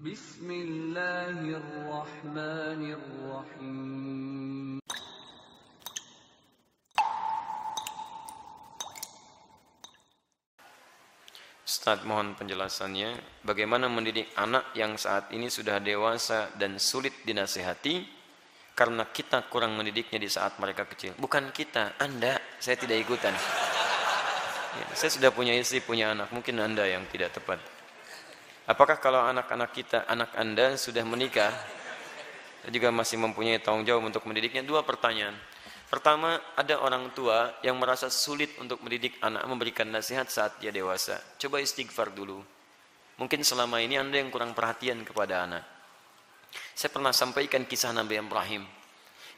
Bismillahirrahmanirrahim. Ustaz mohon penjelasannya. Bagaimana mendidik anak yang saat ini sudah dewasa dan sulit dinasehati Karena kita kurang mendidiknya di saat mereka kecil? Bukan kita, Anda, saya tidak ikutan. Ya, saya sudah punya istri, punya anak. Mungkin Anda yang tidak tepat. Apakah kalau anak-anak kita, anak Anda sudah menikah, dan juga masih mempunyai tanggung jawab untuk mendidiknya? Dua pertanyaan. Pertama, ada orang tua yang merasa sulit untuk mendidik anak memberikan nasihat saat dia dewasa. Coba istighfar dulu. Mungkin selama ini Anda yang kurang perhatian kepada anak. Saya pernah sampaikan kisah Nabi Ibrahim.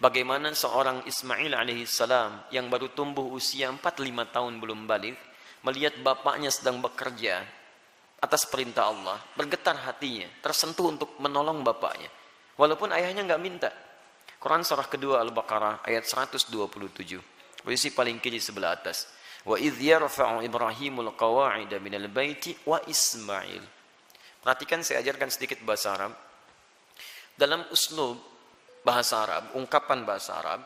Bagaimana seorang Ismail alaihissalam yang baru tumbuh usia 4-5 tahun belum balik, melihat bapaknya sedang bekerja atas perintah Allah, bergetar hatinya, tersentuh untuk menolong bapaknya. Walaupun ayahnya nggak minta, Quran surah kedua Al-Baqarah ayat 127. Posisi paling kiri sebelah atas. Wa idh yarfa'u Ibrahimul qawa'ida minal baiti wa Ismail. Perhatikan saya ajarkan sedikit bahasa Arab. Dalam uslub bahasa Arab, ungkapan bahasa Arab,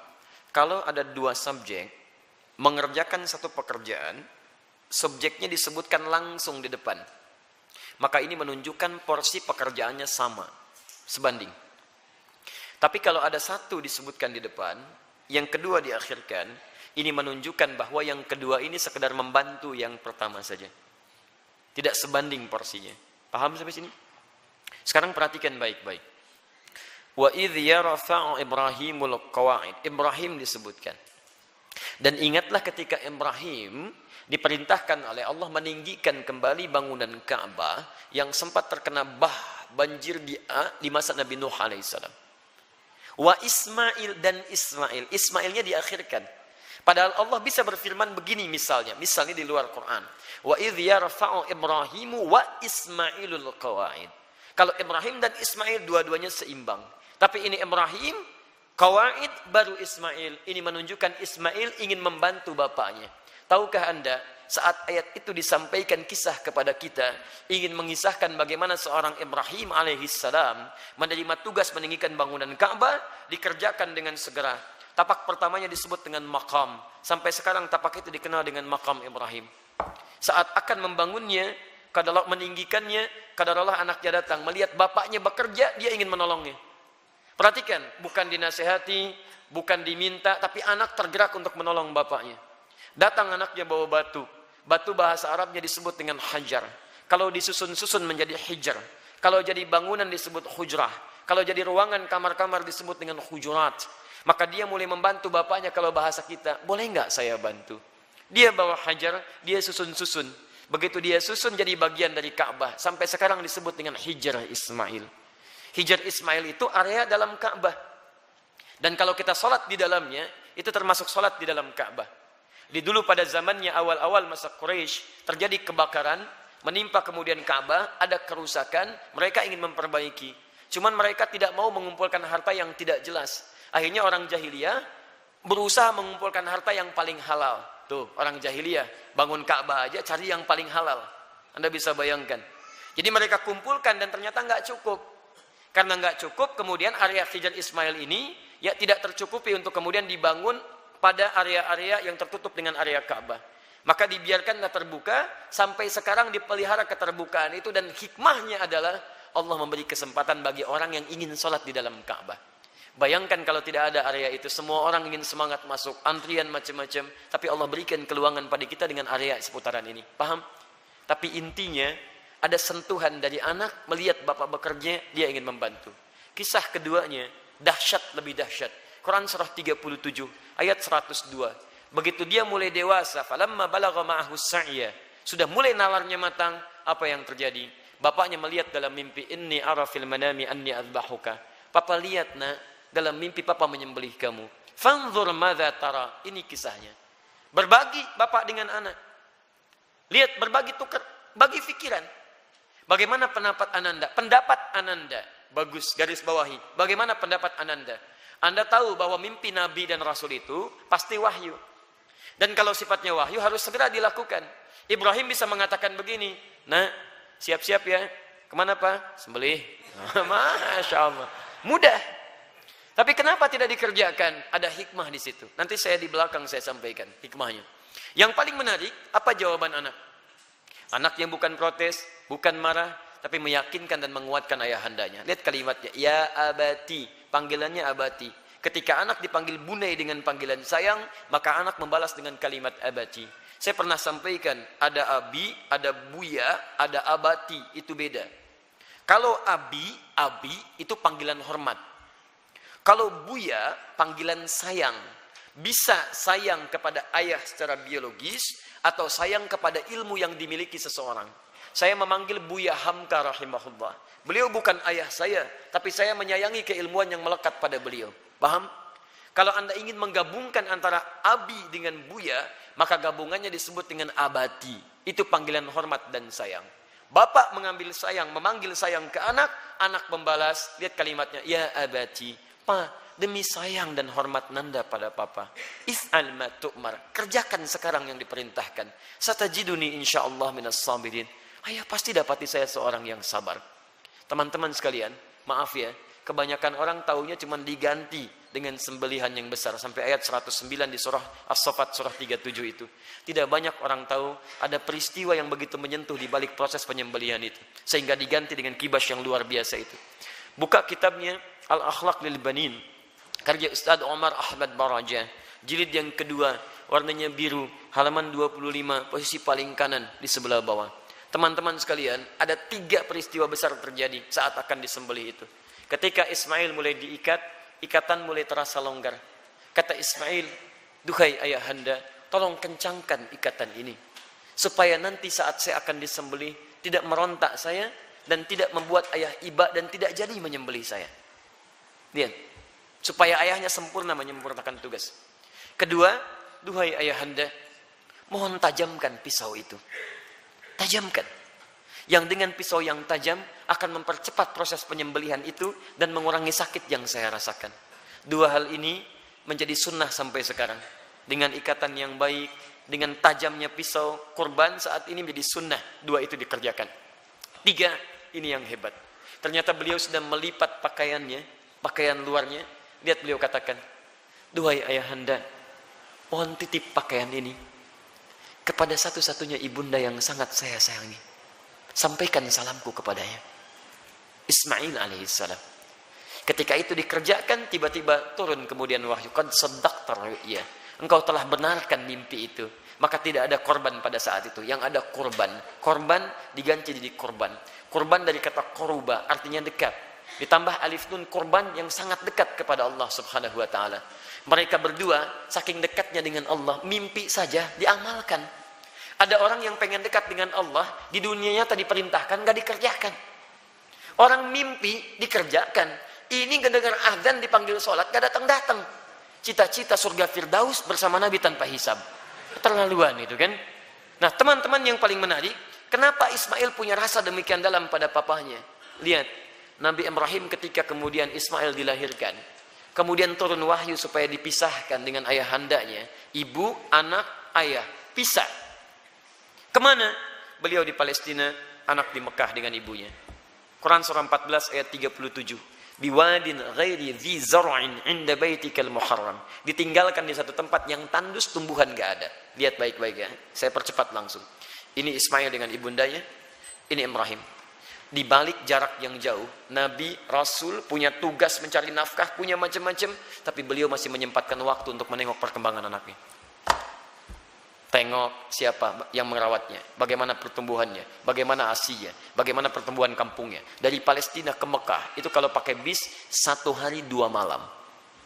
kalau ada dua subjek mengerjakan satu pekerjaan, subjeknya disebutkan langsung di depan. Maka ini menunjukkan porsi pekerjaannya sama, sebanding. Tapi kalau ada satu disebutkan di depan, yang kedua diakhirkan, ini menunjukkan bahwa yang kedua ini sekedar membantu yang pertama saja. Tidak sebanding porsinya. Paham sampai sini? Sekarang perhatikan baik-baik. Wa idh yarfa'u Ibrahimul qawa'id. Ibrahim disebutkan. Dan ingatlah ketika Ibrahim diperintahkan oleh Allah meninggikan kembali bangunan Ka'bah yang sempat terkena bah banjir di, di masa Nabi Nuh alaihissalam. Wa Ismail dan Ismail. Ismailnya diakhirkan. Padahal Allah bisa berfirman begini misalnya. Misalnya di luar Quran. Wa idh yarfa'u Ibrahimu wa Ismailul qawaid. Kalau Ibrahim dan Ismail dua-duanya seimbang. Tapi ini Ibrahim, qawaid baru Ismail. Ini menunjukkan Ismail ingin membantu bapaknya. Tahukah anda saat ayat itu disampaikan kisah kepada kita ingin mengisahkan bagaimana seorang Ibrahim alaihissalam menerima tugas meninggikan bangunan Ka'bah dikerjakan dengan segera. Tapak pertamanya disebut dengan makam sampai sekarang tapak itu dikenal dengan makam Ibrahim. Saat akan membangunnya kadalah meninggikannya kadalah anaknya datang melihat bapaknya bekerja dia ingin menolongnya. Perhatikan bukan dinasehati bukan diminta tapi anak tergerak untuk menolong bapaknya datang anaknya bawa batu Batu bahasa Arabnya disebut dengan hajar. Kalau disusun-susun menjadi hijar. Kalau jadi bangunan disebut hujrah. Kalau jadi ruangan kamar-kamar disebut dengan hujurat. Maka dia mulai membantu bapaknya kalau bahasa kita. Boleh nggak saya bantu? Dia bawa hajar, dia susun-susun. Begitu dia susun jadi bagian dari Ka'bah. Sampai sekarang disebut dengan hijar Ismail. Hijar Ismail itu area dalam Ka'bah. Dan kalau kita sholat di dalamnya, itu termasuk sholat di dalam Ka'bah. Di dulu pada zamannya awal-awal masa Quraisy terjadi kebakaran, menimpa kemudian Ka'bah, ada kerusakan, mereka ingin memperbaiki. Cuman mereka tidak mau mengumpulkan harta yang tidak jelas. Akhirnya orang jahiliyah berusaha mengumpulkan harta yang paling halal. Tuh, orang jahiliyah bangun Ka'bah aja cari yang paling halal. Anda bisa bayangkan. Jadi mereka kumpulkan dan ternyata nggak cukup. Karena nggak cukup, kemudian area Hijar Ismail ini ya tidak tercukupi untuk kemudian dibangun pada area-area yang tertutup dengan area Ka'bah. Maka dibiarkanlah terbuka sampai sekarang dipelihara keterbukaan itu dan hikmahnya adalah Allah memberi kesempatan bagi orang yang ingin sholat di dalam Ka'bah. Bayangkan kalau tidak ada area itu, semua orang ingin semangat masuk, antrian macam-macam, tapi Allah berikan keluangan pada kita dengan area seputaran ini. Paham? Tapi intinya ada sentuhan dari anak melihat bapak bekerja, dia ingin membantu. Kisah keduanya dahsyat lebih dahsyat. Quran surah 37 ayat 102. Begitu dia mulai dewasa, falamma balagha ma'ahu sa'ya, sudah mulai nalarnya matang, apa yang terjadi? Bapaknya melihat dalam mimpi, inni ara fil manami anni azbahuka. Papa lihat nak, dalam mimpi papa menyembelih kamu. Fanzur madza tara. Ini kisahnya. Berbagi bapak dengan anak. Lihat berbagi tukar, bagi pikiran. Bagaimana pendapat Ananda? Pendapat Ananda. Bagus, garis bawahi. Bagaimana pendapat Ananda? Anda tahu bahwa mimpi Nabi dan Rasul itu pasti wahyu. Dan kalau sifatnya wahyu harus segera dilakukan. Ibrahim bisa mengatakan begini, nah siap-siap ya, Ke mana Pak? Sembelih. Masya Allah. Mudah. Tapi kenapa tidak dikerjakan? Ada hikmah di situ. Nanti saya di belakang saya sampaikan hikmahnya. Yang paling menarik, apa jawaban anak? Anak yang bukan protes, bukan marah, tapi meyakinkan dan menguatkan ayahandanya. Lihat kalimatnya, ya abati, panggilannya abati. Ketika anak dipanggil bunai dengan panggilan sayang, maka anak membalas dengan kalimat abati. Saya pernah sampaikan, ada abi, ada buya, ada abati, itu beda. Kalau abi, abi itu panggilan hormat. Kalau buya, panggilan sayang. Bisa sayang kepada ayah secara biologis atau sayang kepada ilmu yang dimiliki seseorang. Saya memanggil Buya Hamka rahimahullah. Beliau bukan ayah saya, tapi saya menyayangi keilmuan yang melekat pada beliau. Paham? Kalau anda ingin menggabungkan antara abi dengan buya, maka gabungannya disebut dengan abati. Itu panggilan hormat dan sayang. Bapak mengambil sayang, memanggil sayang ke anak, anak membalas, lihat kalimatnya, ya abati, pa, demi sayang dan hormat nanda pada papa. If'al ma tu'mar. Kerjakan sekarang yang diperintahkan. Satajiduni insyaallah minas sabirin. Ayah pasti dapati saya seorang yang sabar. Teman-teman sekalian, maaf ya, kebanyakan orang taunya cuma diganti dengan sembelihan yang besar sampai ayat 109 di surah As-Saffat surah 37 itu. Tidak banyak orang tahu ada peristiwa yang begitu menyentuh di balik proses penyembelihan itu sehingga diganti dengan kibas yang luar biasa itu. Buka kitabnya Al-Akhlaq lil Banin karya Ustaz Omar Ahmad Baraja jilid yang kedua warnanya biru halaman 25 posisi paling kanan di sebelah bawah teman-teman sekalian ada tiga peristiwa besar terjadi saat akan disembelih itu ketika Ismail mulai diikat ikatan mulai terasa longgar kata Ismail duhai ayahanda tolong kencangkan ikatan ini supaya nanti saat saya akan disembelih tidak merontak saya dan tidak membuat ayah iba dan tidak jadi menyembelih saya lihat supaya ayahnya sempurna menyempurnakan tugas. Kedua, duhai ayahanda, mohon tajamkan pisau itu. Tajamkan. Yang dengan pisau yang tajam akan mempercepat proses penyembelihan itu dan mengurangi sakit yang saya rasakan. Dua hal ini menjadi sunnah sampai sekarang. Dengan ikatan yang baik, dengan tajamnya pisau, korban saat ini menjadi sunnah. Dua itu dikerjakan. Tiga, ini yang hebat. Ternyata beliau sudah melipat pakaiannya, pakaian luarnya, Lihat beliau katakan, Duhai ayahanda, mohon titip pakaian ini kepada satu-satunya ibunda yang sangat saya sayangi. Sampaikan salamku kepadanya. Ismail alaihissalam. Ketika itu dikerjakan, tiba-tiba turun kemudian wahyu. Qad sedak ya. Engkau telah benarkan mimpi itu. Maka tidak ada korban pada saat itu. Yang ada korban. Korban diganti jadi korban. Korban dari kata koruba, artinya dekat Ditambah alif nun korban yang sangat dekat kepada Allah Subhanahu wa taala. Mereka berdua saking dekatnya dengan Allah, mimpi saja diamalkan. Ada orang yang pengen dekat dengan Allah, di dunianya tadi perintahkan gak dikerjakan. Orang mimpi dikerjakan. Ini dengar azan dipanggil sholat gak datang-datang. Cita-cita surga Firdaus bersama Nabi tanpa hisab. Terlaluan itu kan. Nah teman-teman yang paling menarik, kenapa Ismail punya rasa demikian dalam pada papahnya? Lihat, Nabi Ibrahim ketika kemudian Ismail dilahirkan. Kemudian turun wahyu supaya dipisahkan dengan ayahandanya. Ibu, anak, ayah. Pisah. Ke mana? Beliau di Palestina, anak di Mekah dengan ibunya. Quran surah 14 ayat 37. Biwadin ghairi dhi zar'in inda baitikal muharram. Ditinggalkan di satu tempat yang tandus tumbuhan gak ada. Lihat baik-baik ya. Saya percepat langsung. Ini Ismail dengan ibundanya. Ini Ibrahim di balik jarak yang jauh, Nabi, Rasul punya tugas mencari nafkah, punya macam-macam, tapi beliau masih menyempatkan waktu untuk menengok perkembangan anaknya. Tengok siapa yang merawatnya, bagaimana pertumbuhannya, bagaimana asinya, bagaimana pertumbuhan kampungnya. Dari Palestina ke Mekah, itu kalau pakai bis, satu hari dua malam.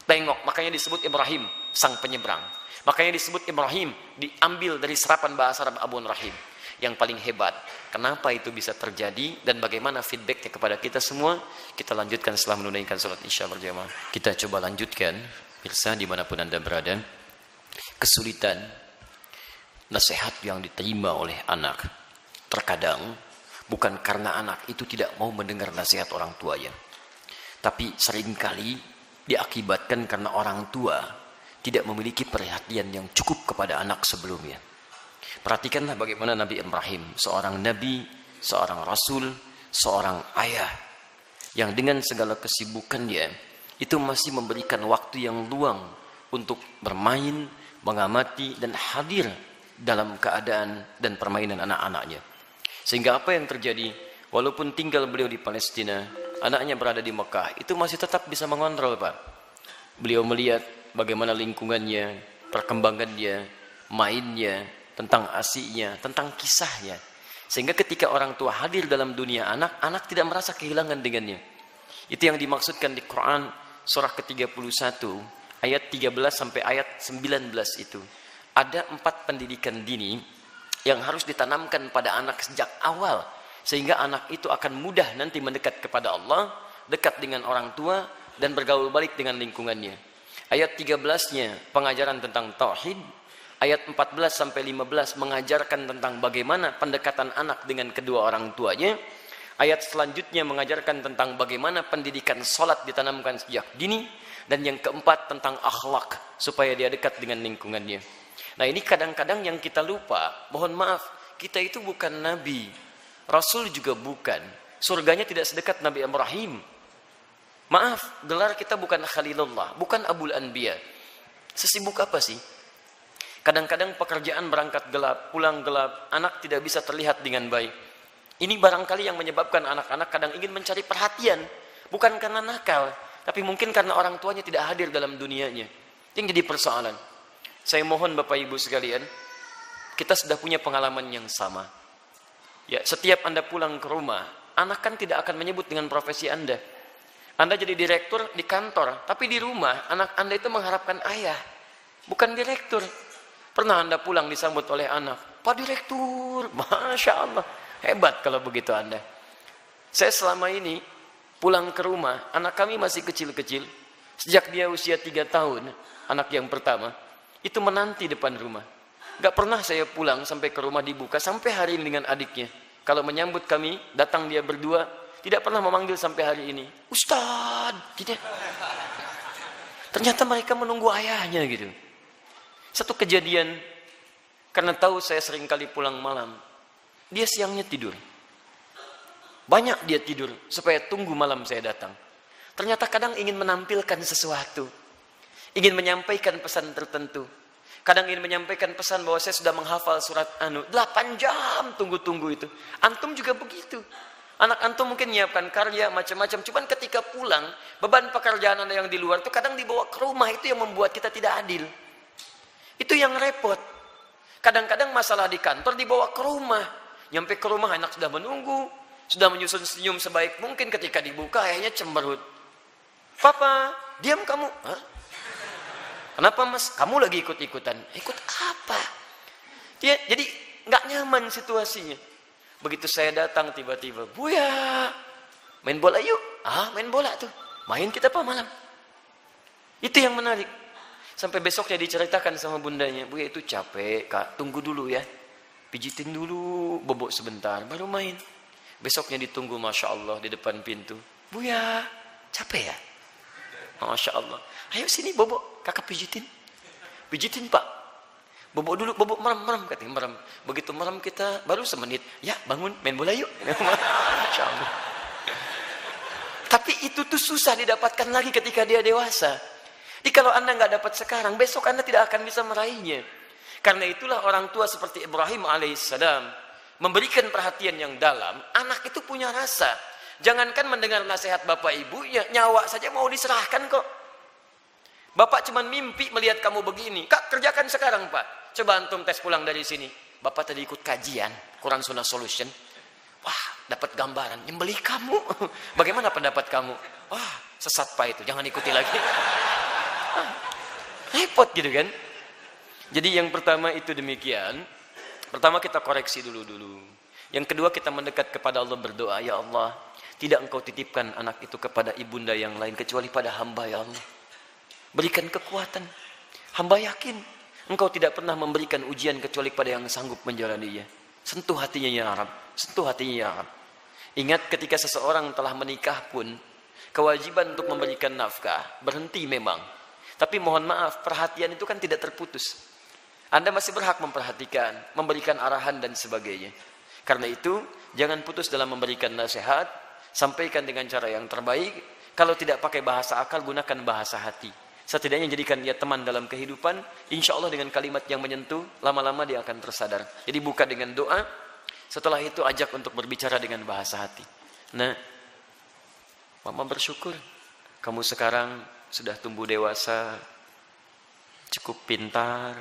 Tengok, makanya disebut Ibrahim, sang penyeberang. Makanya disebut Ibrahim, diambil dari serapan bahasa Arab Abu Rahim yang paling hebat. Kenapa itu bisa terjadi dan bagaimana feedbacknya kepada kita semua? Kita lanjutkan setelah menunaikan sholat isya berjamaah. Kita coba lanjutkan, Pirsa di mana pun anda berada. Kesulitan nasihat yang diterima oleh anak terkadang bukan karena anak itu tidak mau mendengar nasihat orang tuanya. Tapi sering kali diakibatkan karena orang tua tidak memiliki perhatian yang cukup kepada anak sebelumnya. Perhatikanlah bagaimana Nabi Ibrahim, seorang nabi, seorang rasul, seorang ayah yang dengan segala kesibukannya itu masih memberikan waktu yang luang untuk bermain, mengamati dan hadir dalam keadaan dan permainan anak-anaknya. Sehingga apa yang terjadi walaupun tinggal beliau di Palestina, anaknya berada di Mekah, itu masih tetap bisa mengontrol, Pak. Beliau melihat bagaimana lingkungannya, perkembangannya, mainnya, tentang asiknya, tentang kisahnya. Sehingga ketika orang tua hadir dalam dunia anak, anak tidak merasa kehilangan dengannya. Itu yang dimaksudkan di Quran surah ke-31 ayat 13 sampai ayat 19 itu. Ada empat pendidikan dini yang harus ditanamkan pada anak sejak awal sehingga anak itu akan mudah nanti mendekat kepada Allah, dekat dengan orang tua dan bergaul balik dengan lingkungannya. Ayat 13-nya pengajaran tentang tauhid, ayat 14 sampai 15 mengajarkan tentang bagaimana pendekatan anak dengan kedua orang tuanya. Ayat selanjutnya mengajarkan tentang bagaimana pendidikan solat ditanamkan sejak dini. Dan yang keempat tentang akhlak supaya dia dekat dengan lingkungannya. Nah ini kadang-kadang yang kita lupa, mohon maaf, kita itu bukan nabi, rasul juga bukan. Surganya tidak sedekat Nabi Ibrahim. Maaf, gelar kita bukan Khalilullah, bukan Abul Anbiya. Sesibuk apa sih? Kadang-kadang pekerjaan berangkat gelap, pulang gelap, anak tidak bisa terlihat dengan baik. Ini barangkali yang menyebabkan anak-anak kadang ingin mencari perhatian, bukan karena nakal, tapi mungkin karena orang tuanya tidak hadir dalam dunianya. Yang jadi persoalan. Saya mohon Bapak Ibu sekalian, kita sudah punya pengalaman yang sama. Ya, setiap Anda pulang ke rumah, anak kan tidak akan menyebut dengan profesi Anda. Anda jadi direktur di kantor, tapi di rumah anak Anda itu mengharapkan ayah, bukan direktur. Pernah Anda pulang disambut oleh anak, Pak Direktur, Masya Allah, hebat kalau begitu Anda. Saya selama ini pulang ke rumah, anak kami masih kecil-kecil, sejak dia usia tiga tahun, anak yang pertama, itu menanti depan rumah. Gak pernah saya pulang sampai ke rumah dibuka sampai hari ini dengan adiknya. Kalau menyambut kami, datang dia berdua, tidak pernah memanggil sampai hari ini. Ustad, tidak. Ternyata mereka menunggu ayahnya gitu. Satu kejadian, karena tahu saya sering kali pulang malam, dia siangnya tidur. Banyak dia tidur supaya tunggu malam saya datang. Ternyata kadang ingin menampilkan sesuatu ingin menyampaikan pesan tertentu. Kadang ingin menyampaikan pesan bahwa saya sudah menghafal surat Anu. 8 jam tunggu-tunggu itu. Antum juga begitu. Anak antum mungkin menyiapkan karya macam-macam. Cuman ketika pulang, beban pekerjaan anda yang di luar itu kadang dibawa ke rumah. Itu yang membuat kita tidak adil. Itu yang repot. Kadang-kadang masalah di kantor dibawa ke rumah. Nyampe ke rumah anak sudah menunggu. Sudah menyusun senyum sebaik mungkin ketika dibuka ayahnya cemberut. Papa, diam kamu. Hah? Kenapa mas? Kamu lagi ikut-ikutan. Ikut apa? Dia jadi nggak nyaman situasinya. Begitu saya datang tiba-tiba, Buya, main bola yuk. Ah, main bola tuh. Main kita apa malam? Itu yang menarik. Sampai besoknya diceritakan sama bundanya, Buya itu capek, kak. Tunggu dulu ya. Pijitin dulu, bobok sebentar, baru main. Besoknya ditunggu, Masya Allah, di depan pintu. Buya, capek ya? Masya Allah. Ayo sini bobok, kakak pijitin. Pijitin pak. Bobok dulu, bobok merem, merem katanya merem. Begitu merem kita baru semenit. Ya bangun, main bola yuk. Masya Allah. Tapi itu tuh susah didapatkan lagi ketika dia dewasa. Jadi kalau anda nggak dapat sekarang, besok anda tidak akan bisa meraihnya. Karena itulah orang tua seperti Ibrahim alaihissalam memberikan perhatian yang dalam. Anak itu punya rasa. Jangankan mendengar nasihat bapak ibu, ya nyawa saja mau diserahkan kok. Bapak cuma mimpi melihat kamu begini. Kak, kerjakan sekarang, Pak. Coba antum tes pulang dari sini. Bapak tadi ikut kajian, Quran Sunnah Solution. Wah, dapat gambaran. Nyembeli kamu. Bagaimana pendapat kamu? Wah, sesat Pak itu. Jangan ikuti lagi. Repot gitu kan. Jadi yang pertama itu demikian. Pertama kita koreksi dulu-dulu. Yang kedua kita mendekat kepada Allah berdoa. Ya Allah, tidak engkau titipkan anak itu kepada ibunda yang lain. Kecuali pada hamba ya Allah. Berikan kekuatan. Hamba yakin engkau tidak pernah memberikan ujian kecuali pada yang sanggup menjalaninya. Sentuh hatinya ya Arab. Sentuh hatinya ya Arab. Ingat ketika seseorang telah menikah pun, kewajiban untuk memberikan nafkah berhenti memang. Tapi mohon maaf, perhatian itu kan tidak terputus. Anda masih berhak memperhatikan, memberikan arahan dan sebagainya. Karena itu, jangan putus dalam memberikan nasihat, sampaikan dengan cara yang terbaik. Kalau tidak pakai bahasa akal, gunakan bahasa hati. Setidaknya jadikan dia teman dalam kehidupan. Insya Allah dengan kalimat yang menyentuh, lama-lama dia akan tersadar. Jadi buka dengan doa, setelah itu ajak untuk berbicara dengan bahasa hati. Nah, Mama bersyukur kamu sekarang sudah tumbuh dewasa, cukup pintar,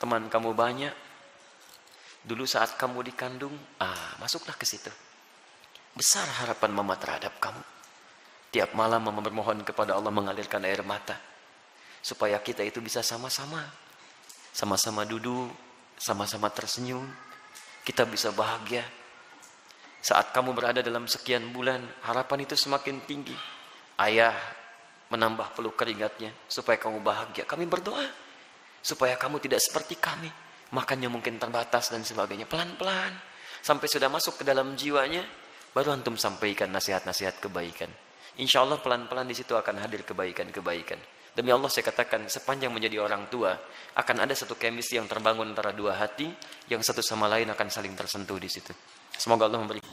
teman kamu banyak. Dulu saat kamu dikandung, ah, masuklah ke situ. Besar harapan mama terhadap kamu. Tiap malam mama bermohon kepada Allah mengalirkan air mata. Supaya kita itu bisa sama-sama. Sama-sama duduk, sama-sama tersenyum. Kita bisa bahagia. Saat kamu berada dalam sekian bulan, harapan itu semakin tinggi. Ayah menambah peluk keringatnya supaya kamu bahagia. Kami berdoa supaya kamu tidak seperti kami. Makannya mungkin terbatas dan sebagainya. Pelan-pelan. Sampai sudah masuk ke dalam jiwanya, baru antum sampaikan nasihat-nasihat kebaikan. Insya Allah pelan-pelan di situ akan hadir kebaikan-kebaikan. Demi Allah saya katakan sepanjang menjadi orang tua akan ada satu chemistry yang terbangun antara dua hati yang satu sama lain akan saling tersentuh di situ. Semoga Allah memberi